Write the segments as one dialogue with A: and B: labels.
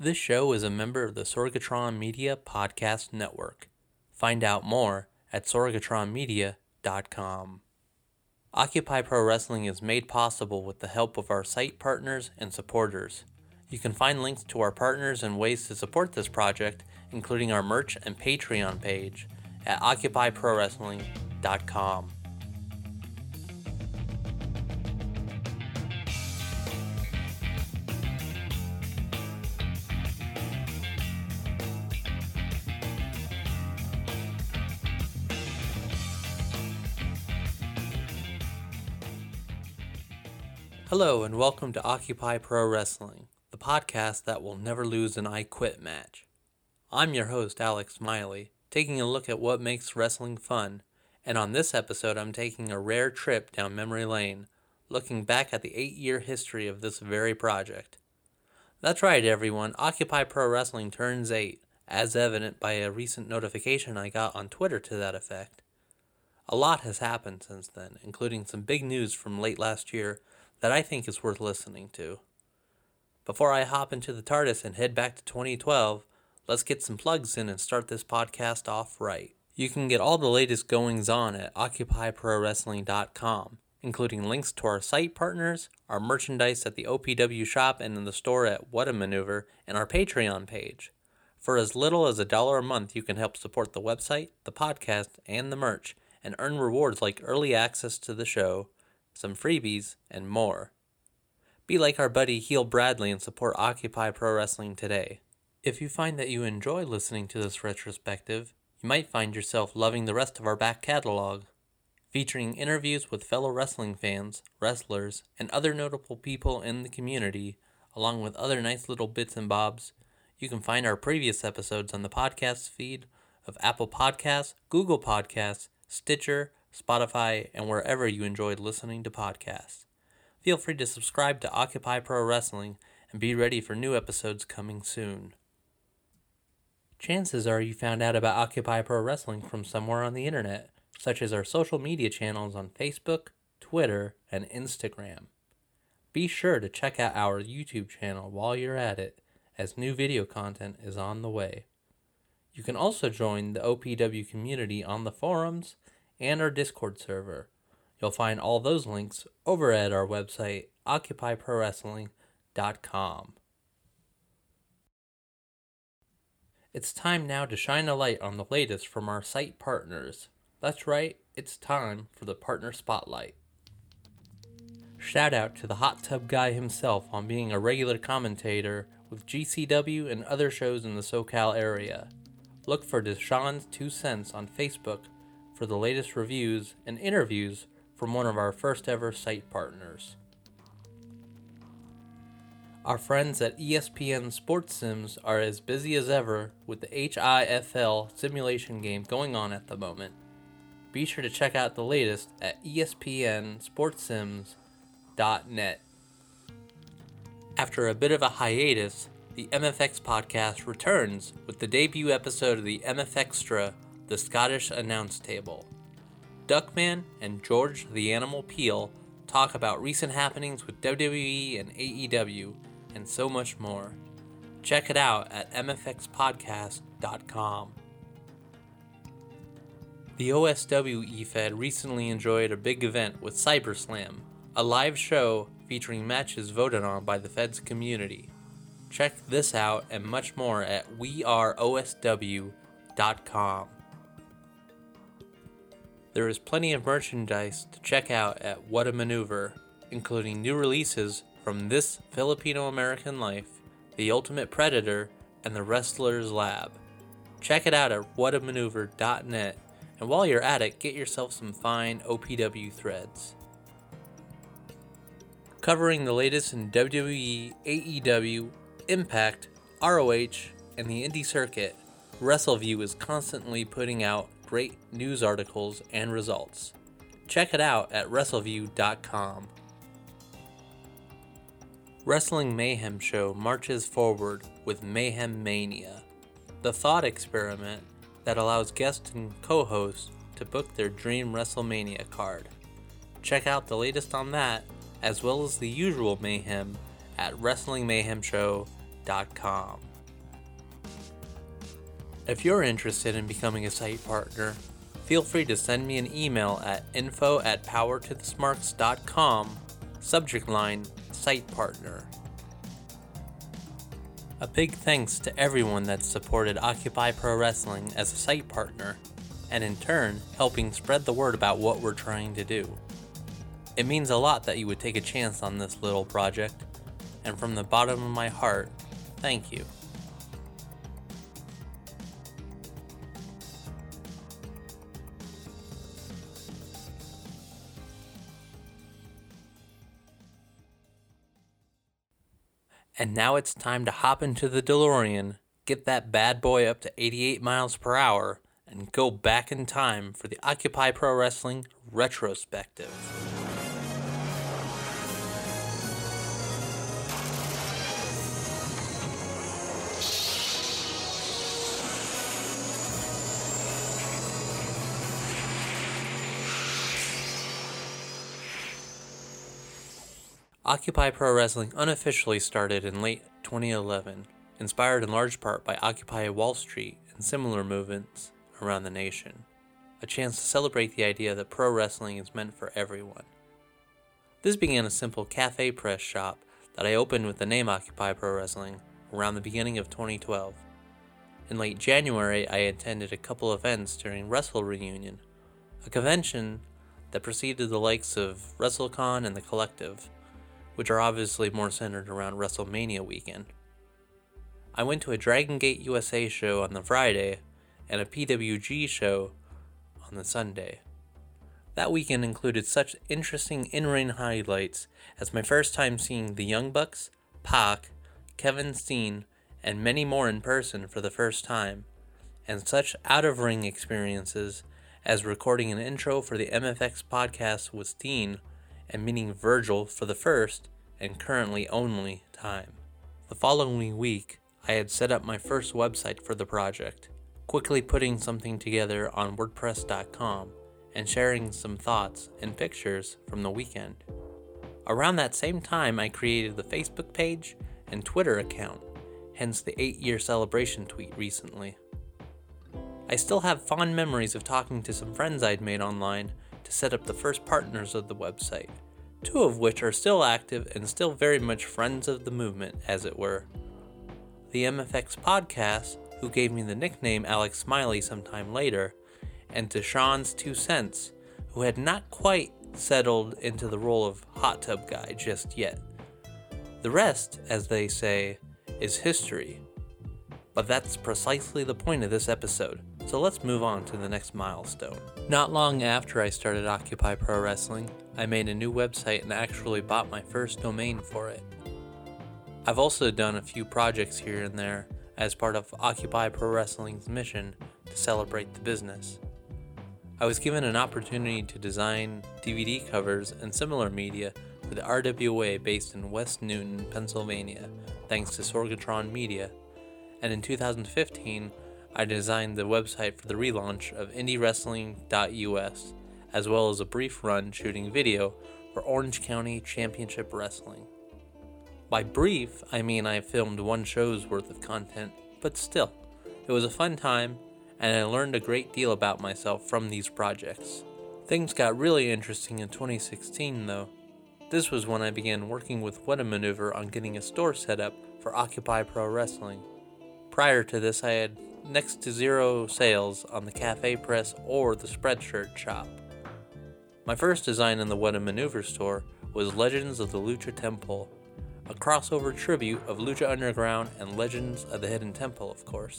A: This show is a member of the Sorgatron Media Podcast Network. Find out more at sorgatronmedia.com. Occupy Pro Wrestling is made possible with the help of our site partners and supporters. You can find links to our partners and ways to support this project, including our merch and Patreon page, at occupyprowrestling.com. Hello, and welcome to Occupy Pro Wrestling, the podcast that will never lose an I Quit match. I'm your host, Alex Smiley, taking a look at what makes wrestling fun, and on this episode, I'm taking a rare trip down memory lane, looking back at the eight year history of this very project. That's right, everyone, Occupy Pro Wrestling turns eight, as evident by a recent notification I got on Twitter to that effect. A lot has happened since then, including some big news from late last year that I think is worth listening to. Before I hop into the TARDIS and head back to 2012, let's get some plugs in and start this podcast off right. You can get all the latest goings on at OccupyProWrestling.com, including links to our site partners, our merchandise at the OPW shop and in the store at What a Maneuver, and our Patreon page. For as little as a dollar a month, you can help support the website, the podcast, and the merch, and earn rewards like early access to the show, some freebies, and more. Be like our buddy Heel Bradley and support Occupy Pro Wrestling today. If you find that you enjoy listening to this retrospective, you might find yourself loving the rest of our back catalog, featuring interviews with fellow wrestling fans, wrestlers, and other notable people in the community, along with other nice little bits and bobs. You can find our previous episodes on the podcast feed of Apple Podcasts, Google Podcasts, Stitcher, Spotify, and wherever you enjoyed listening to podcasts. Feel free to subscribe to Occupy Pro Wrestling and be ready for new episodes coming soon. Chances are you found out about Occupy Pro Wrestling from somewhere on the internet, such as our social media channels on Facebook, Twitter, and Instagram. Be sure to check out our YouTube channel while you're at it, as new video content is on the way. You can also join the OPW community on the forums and our Discord server. You'll find all those links over at our website, occupyprowrestling.com. It's time now to shine a light on the latest from our site partners. That's right, it's time for the Partner Spotlight. Shout out to the hot tub guy himself on being a regular commentator with GCW and other shows in the SoCal area. Look for Deshaun's Two Cents on Facebook for the latest reviews and interviews from one of our first ever site partners. Our friends at ESPN Sports Sims are as busy as ever with the HIFL simulation game going on at the moment. Be sure to check out the latest at espnsportsims.net. After a bit of a hiatus, the MFX podcast returns with the debut episode of the MF Extra the Scottish Announce Table. Duckman and George the Animal Peel talk about recent happenings with WWE and AEW, and so much more. Check it out at mfxpodcast.com. The OSW EFED recently enjoyed a big event with CyberSlam, a live show featuring matches voted on by the Fed's community. Check this out and much more at weareosw.com. There is plenty of merchandise to check out at What a Maneuver, including new releases from This Filipino American Life, The Ultimate Predator, and The Wrestler's Lab. Check it out at whatamaneuver.net, and while you're at it, get yourself some fine OPW threads. Covering the latest in WWE, AEW, Impact, ROH, and the indie circuit, WrestleView is constantly putting out great news articles and results. Check it out at WrestleView.com. Wrestling Mayhem Show marches forward with Mayhem Mania, the thought experiment that allows guests and co hosts to book their dream WrestleMania card. Check out the latest on that, as well as the usual mayhem, at WrestlingMayhemShow.com. If you're interested in becoming a site partner, feel free to send me an email at info at powertothesmarks.com, subject line Site Partner. A big thanks to everyone that's supported Occupy Pro Wrestling as a site partner, and in turn, helping spread the word about what we're trying to do. It means a lot that you would take a chance on this little project, and from the bottom of my heart, thank you. And now it's time to hop into the DeLorean, get that bad boy up to 88 miles per hour, and go back in time for the Occupy Pro Wrestling retrospective. Occupy Pro Wrestling unofficially started in late 2011, inspired in large part by Occupy Wall Street and similar movements around the nation. A chance to celebrate the idea that pro wrestling is meant for everyone. This began a simple cafe press shop that I opened with the name Occupy Pro Wrestling around the beginning of 2012. In late January, I attended a couple events during Wrestle Reunion, a convention that preceded the likes of WrestleCon and The Collective which are obviously more centered around WrestleMania weekend. I went to a Dragon Gate USA show on the Friday and a PWG show on the Sunday. That weekend included such interesting in ring highlights as my first time seeing the Young Bucks, Pac, Kevin Steen, and many more in person for the first time, and such out of ring experiences as recording an intro for the MFX podcast with Steen and meeting Virgil for the first and currently only time. The following week, I had set up my first website for the project, quickly putting something together on WordPress.com and sharing some thoughts and pictures from the weekend. Around that same time, I created the Facebook page and Twitter account, hence the 8 year celebration tweet recently. I still have fond memories of talking to some friends I'd made online to set up the first partners of the website, two of which are still active and still very much friends of the movement, as it were. The MFX podcast, who gave me the nickname Alex Smiley sometime later, and to Sean's Two Cents, who had not quite settled into the role of hot tub guy just yet. The rest, as they say, is history. But that's precisely the point of this episode, so let's move on to the next milestone. Not long after I started Occupy Pro Wrestling, I made a new website and actually bought my first domain for it. I've also done a few projects here and there as part of Occupy Pro Wrestling's mission to celebrate the business. I was given an opportunity to design DVD covers and similar media for the RWA based in West Newton, Pennsylvania, thanks to Sorgatron Media and in 2015, I designed the website for the relaunch of IndieWrestling.us, as well as a brief run shooting video for Orange County Championship Wrestling. By brief, I mean I filmed one show's worth of content, but still, it was a fun time, and I learned a great deal about myself from these projects. Things got really interesting in 2016, though. This was when I began working with Whatamaneuver on getting a store set up for Occupy Pro Wrestling. Prior to this, I had next to zero sales on the Cafe Press or the Spreadshirt shop. My first design in the What a Maneuver store was Legends of the Lucha Temple, a crossover tribute of Lucha Underground and Legends of the Hidden Temple, of course.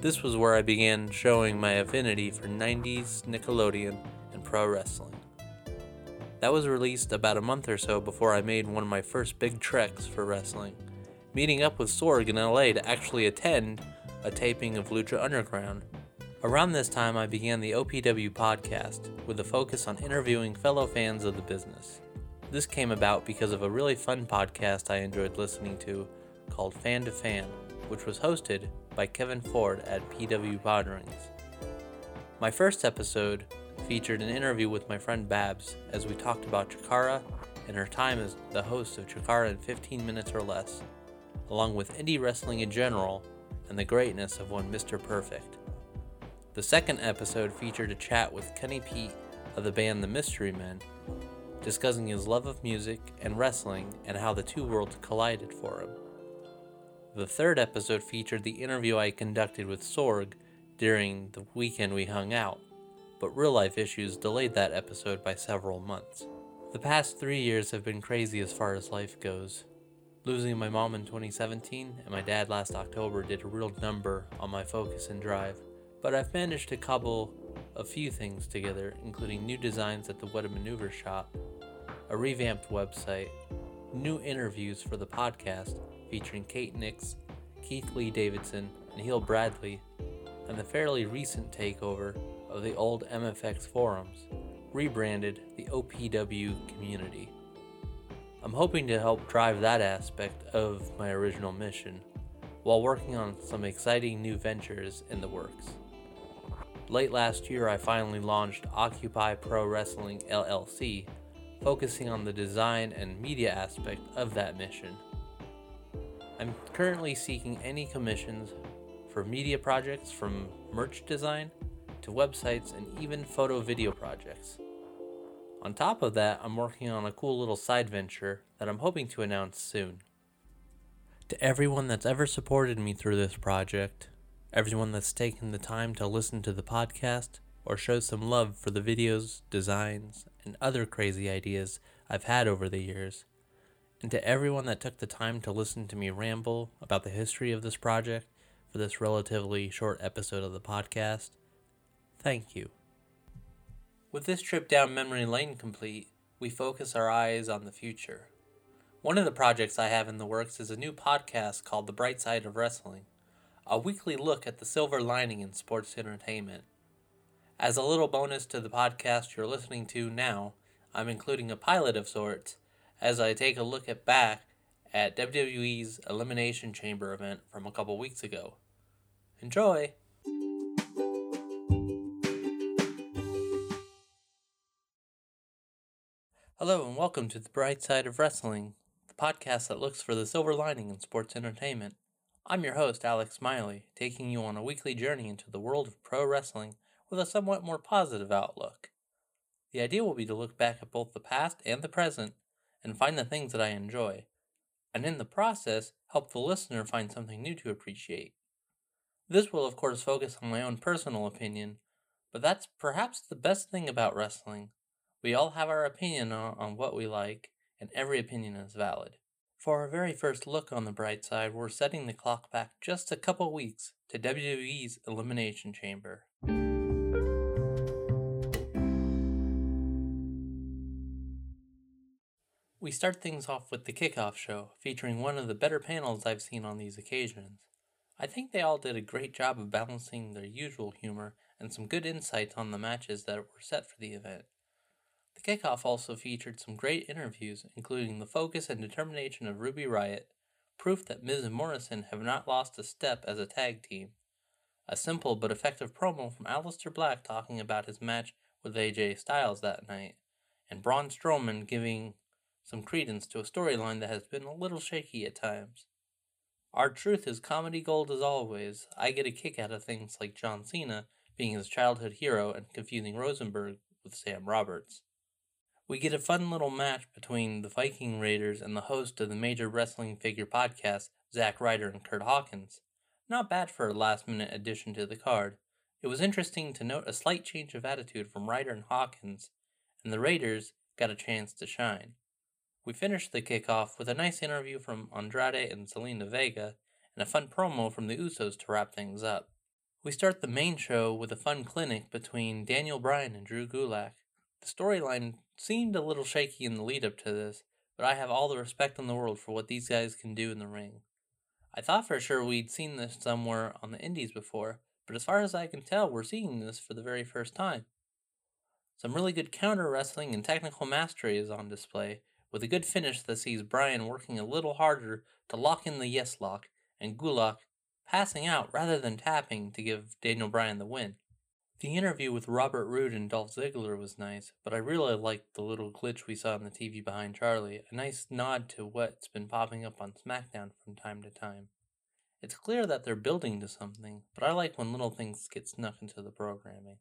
A: This was where I began showing my affinity for 90s Nickelodeon and pro wrestling. That was released about a month or so before I made one of my first big treks for wrestling meeting up with Sorg in LA to actually attend a taping of Lucha Underground. Around this time, I began the OPW podcast with a focus on interviewing fellow fans of the business. This came about because of a really fun podcast I enjoyed listening to called Fan to Fan, which was hosted by Kevin Ford at PW Podrings. My first episode featured an interview with my friend Babs as we talked about Chikara and her time as the host of Chikara in 15 minutes or less along with indie wrestling in general, and the greatness of one Mr. Perfect. The second episode featured a chat with Kenny Pete of the band The Mystery Men, discussing his love of music and wrestling and how the two worlds collided for him. The third episode featured the interview I conducted with Sorg during the weekend we hung out, but real life issues delayed that episode by several months. The past three years have been crazy as far as life goes. Losing my mom in 2017 and my dad last October did a real number on my focus and drive, but I've managed to cobble a few things together, including new designs at the What a Maneuver shop, a revamped website, new interviews for the podcast featuring Kate Nix, Keith Lee Davidson, and Heel Bradley, and the fairly recent takeover of the old MFX forums, rebranded the OPW community. I'm hoping to help drive that aspect of my original mission while working on some exciting new ventures in the works. Late last year, I finally launched Occupy Pro Wrestling LLC, focusing on the design and media aspect of that mission. I'm currently seeking any commissions for media projects from merch design to websites and even photo video projects. On top of that, I'm working on a cool little side venture that I'm hoping to announce soon. To everyone that's ever supported me through this project, everyone that's taken the time to listen to the podcast or show some love for the videos, designs, and other crazy ideas I've had over the years, and to everyone that took the time to listen to me ramble about the history of this project for this relatively short episode of the podcast, thank you. With this trip down memory lane complete, we focus our eyes on the future. One of the projects I have in the works is a new podcast called The Bright Side of Wrestling a weekly look at the silver lining in sports entertainment. As a little bonus to the podcast you're listening to now, I'm including a pilot of sorts as I take a look at back at WWE's Elimination Chamber event from a couple weeks ago. Enjoy! Hello, and welcome to The Bright Side of Wrestling, the podcast that looks for the silver lining in sports entertainment. I'm your host, Alex Smiley, taking you on a weekly journey into the world of pro wrestling with a somewhat more positive outlook. The idea will be to look back at both the past and the present and find the things that I enjoy, and in the process, help the listener find something new to appreciate. This will, of course, focus on my own personal opinion, but that's perhaps the best thing about wrestling. We all have our opinion on, on what we like, and every opinion is valid. For our very first look on the bright side, we're setting the clock back just a couple weeks to WWE's Elimination Chamber. We start things off with the kickoff show, featuring one of the better panels I've seen on these occasions. I think they all did a great job of balancing their usual humor and some good insights on the matches that were set for the event. Kickoff also featured some great interviews, including the focus and determination of Ruby Riot, proof that Miz and Morrison have not lost a step as a tag team, a simple but effective promo from Aleister Black talking about his match with AJ Styles that night, and Braun Strowman giving some credence to a storyline that has been a little shaky at times. R-Truth is comedy gold as always. I get a kick out of things like John Cena being his childhood hero and confusing Rosenberg with Sam Roberts. We get a fun little match between the Viking Raiders and the host of the Major Wrestling Figure podcast, Zack Ryder and Curt Hawkins. Not bad for a last minute addition to the card. It was interesting to note a slight change of attitude from Ryder and Hawkins, and the Raiders got a chance to shine. We finished the kickoff with a nice interview from Andrade and Zelina Vega, and a fun promo from the Usos to wrap things up. We start the main show with a fun clinic between Daniel Bryan and Drew Gulak. The storyline seemed a little shaky in the lead up to this, but I have all the respect in the world for what these guys can do in the ring. I thought for sure we'd seen this somewhere on the indies before, but as far as I can tell, we're seeing this for the very first time. Some really good counter wrestling and technical mastery is on display, with a good finish that sees Bryan working a little harder to lock in the yes lock, and Gulak passing out rather than tapping to give Daniel Bryan the win. The interview with Robert Roode and Dolph Ziggler was nice, but I really liked the little glitch we saw on the TV behind Charly, a nice nod to what's been popping up on SmackDown from time to time. It's clear that they're building to something, but I like when little things get snuck into the programming.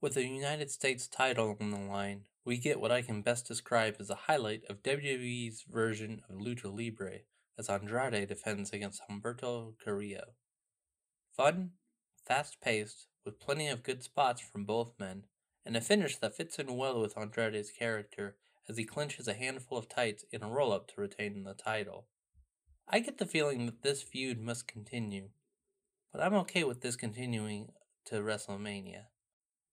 A: With the United States title on the line, we get what I can best describe as a highlight of WWE's version of Lucha Libre as Andrade defends against Humberto Carrillo. Fun, fast paced, with plenty of good spots from both men, and a finish that fits in well with Andrade's character as he clinches a handful of tights in a roll up to retain the title. I get the feeling that this feud must continue, but I'm okay with this continuing to WrestleMania.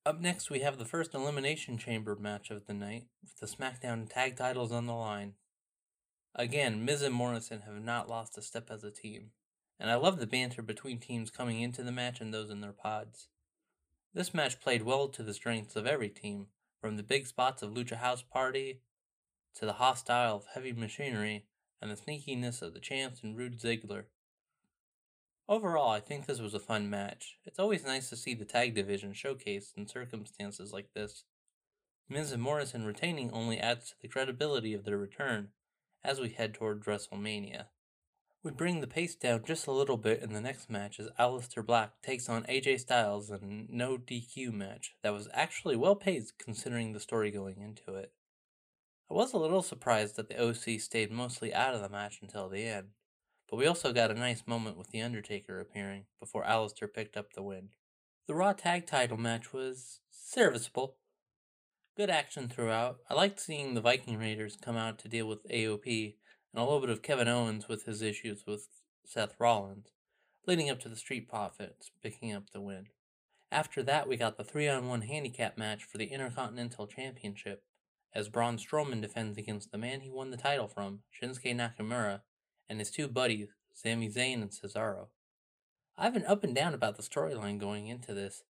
A: Up next, we have the first Elimination Chamber match of the night, with the SmackDown tag titles on the line. Again, Miz and Morrison have not lost a step as a team, and I love the banter between teams coming into the match and those in their pods. This match played well to the strengths of every team, from the big spots of Lucha House Party to the hostile of Heavy Machinery and the sneakiness of the Champs and Roode Ziggler. Overall, I think this was a fun match. It's always nice to see the tag division showcased in circumstances like this. Miz and Morrison retaining only adds to the credibility of their return as we head toward WrestleMania. We bring the pace down just a little bit in the next match as Aleister Black takes on AJ Styles in a no DQ match that was actually well paced considering the story going into it. I was a little surprised that the OC stayed mostly out of the match until the end, but we also got a nice moment with The Undertaker appearing before Aleister picked up the win. The Raw Tag title match was serviceable. Good action throughout. I liked seeing the Viking Raiders come out to deal with AOP and a little bit of Kevin Owens with his issues with Seth Rollins, leading up to the Street Profits picking up the win. After that, we got the 3 on 1 handicap match for the Intercontinental Championship, as Braun Strowman defends against the man he won the title from, Shinsuke Nakamura, and his two buddies, Sami Zayn and Cesaro. I've been up and down about the storyline going into this,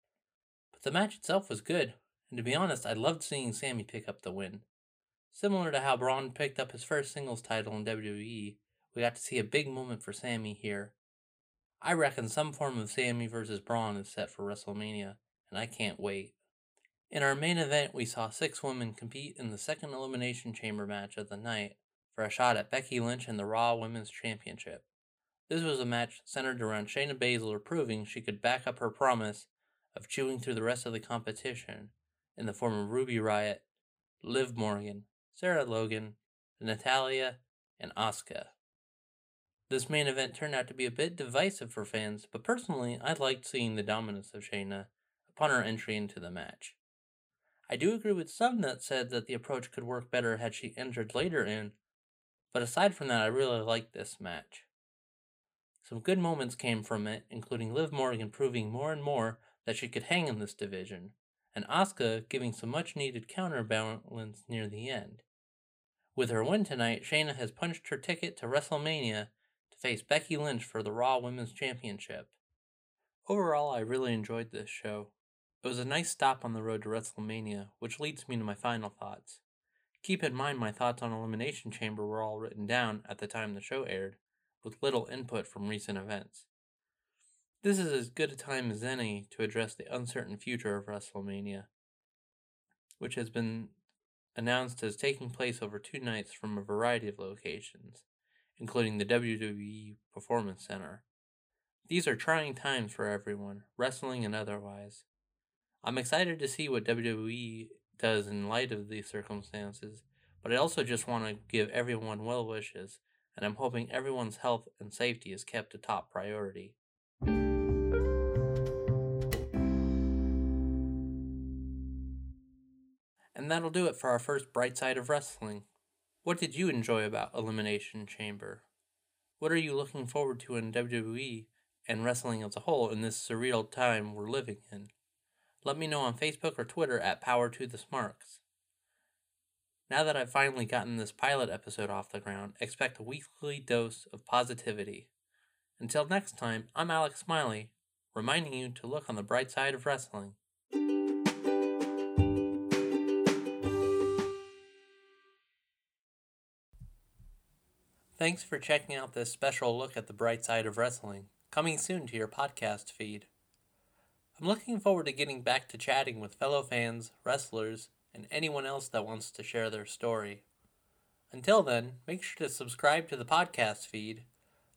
A: but the match itself was good, and to be honest, I loved seeing Sami pick up the win. Similar to how Braun picked up his first singles title in WWE, we got to see a big moment for Sami here. I reckon some form of Sami versus Braun is set for WrestleMania, and I can't wait. In our main event, we saw six women compete in the second Elimination Chamber match of the night, for a shot at Becky Lynch and the Raw Women's Championship. This was a match centered around Shayna Baszler proving she could back up her promise of chewing through the rest of the competition in the form of Ruby Riot, Liv Morgan, Sarah Logan, Natalya, and Asuka. This main event turned out to be a bit divisive for fans, but personally, I liked seeing the dominance of Shayna upon her entry into the match. I do agree with some that said that the approach could work better had she entered later in, but aside from that, I really liked this match. Some good moments came from it, including Liv Morgan proving more and more that she could hang in this division, and Asuka giving some much needed counterbalance near the end. With her win tonight, Shayna has punched her ticket to WrestleMania to face Becky Lynch for the Raw Women's Championship. Overall, I really enjoyed this show. It was a nice stop on the road to WrestleMania, which leads me to my final thoughts. Keep in mind my thoughts on Elimination Chamber were all written down at the time the show aired, with little input from recent events. This is as good a time as any to address the uncertain future of WrestleMania, which has been announced as taking place over two nights from a variety of locations, including the WWE Performance Center. These are trying times for everyone, wrestling and otherwise. I'm excited to see what WWE does in light of these circumstances, but I also just want to give everyone well wishes, and I'm hoping everyone's health and safety is kept a top priority. That'll do it for our first bright side of wrestling. What did you enjoy about Elimination Chamber? What are you looking forward to in WWE and wrestling as a whole in this surreal time we're living in? Let me know on Facebook or Twitter at Power to the Smarks. Now that I've finally gotten this pilot episode off the ground, expect a weekly dose of positivity. Until next time, I'm Alex Smiley, reminding you to look on the bright side of wrestling. Thanks for checking out this special look at the bright side of wrestling, coming soon to your podcast feed. I'm looking forward to getting back to chatting with fellow fans, wrestlers, and anyone else that wants to share their story. Until then, make sure to subscribe to the podcast feed,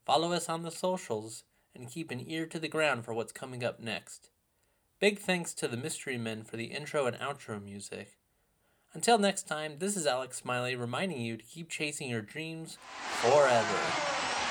A: follow us on the socials, and keep an ear to the ground for what's coming up next. Big thanks to the Mystery Men for the intro and outro music. Until next time, this is Alex Smiley reminding you to keep chasing your dreams forever.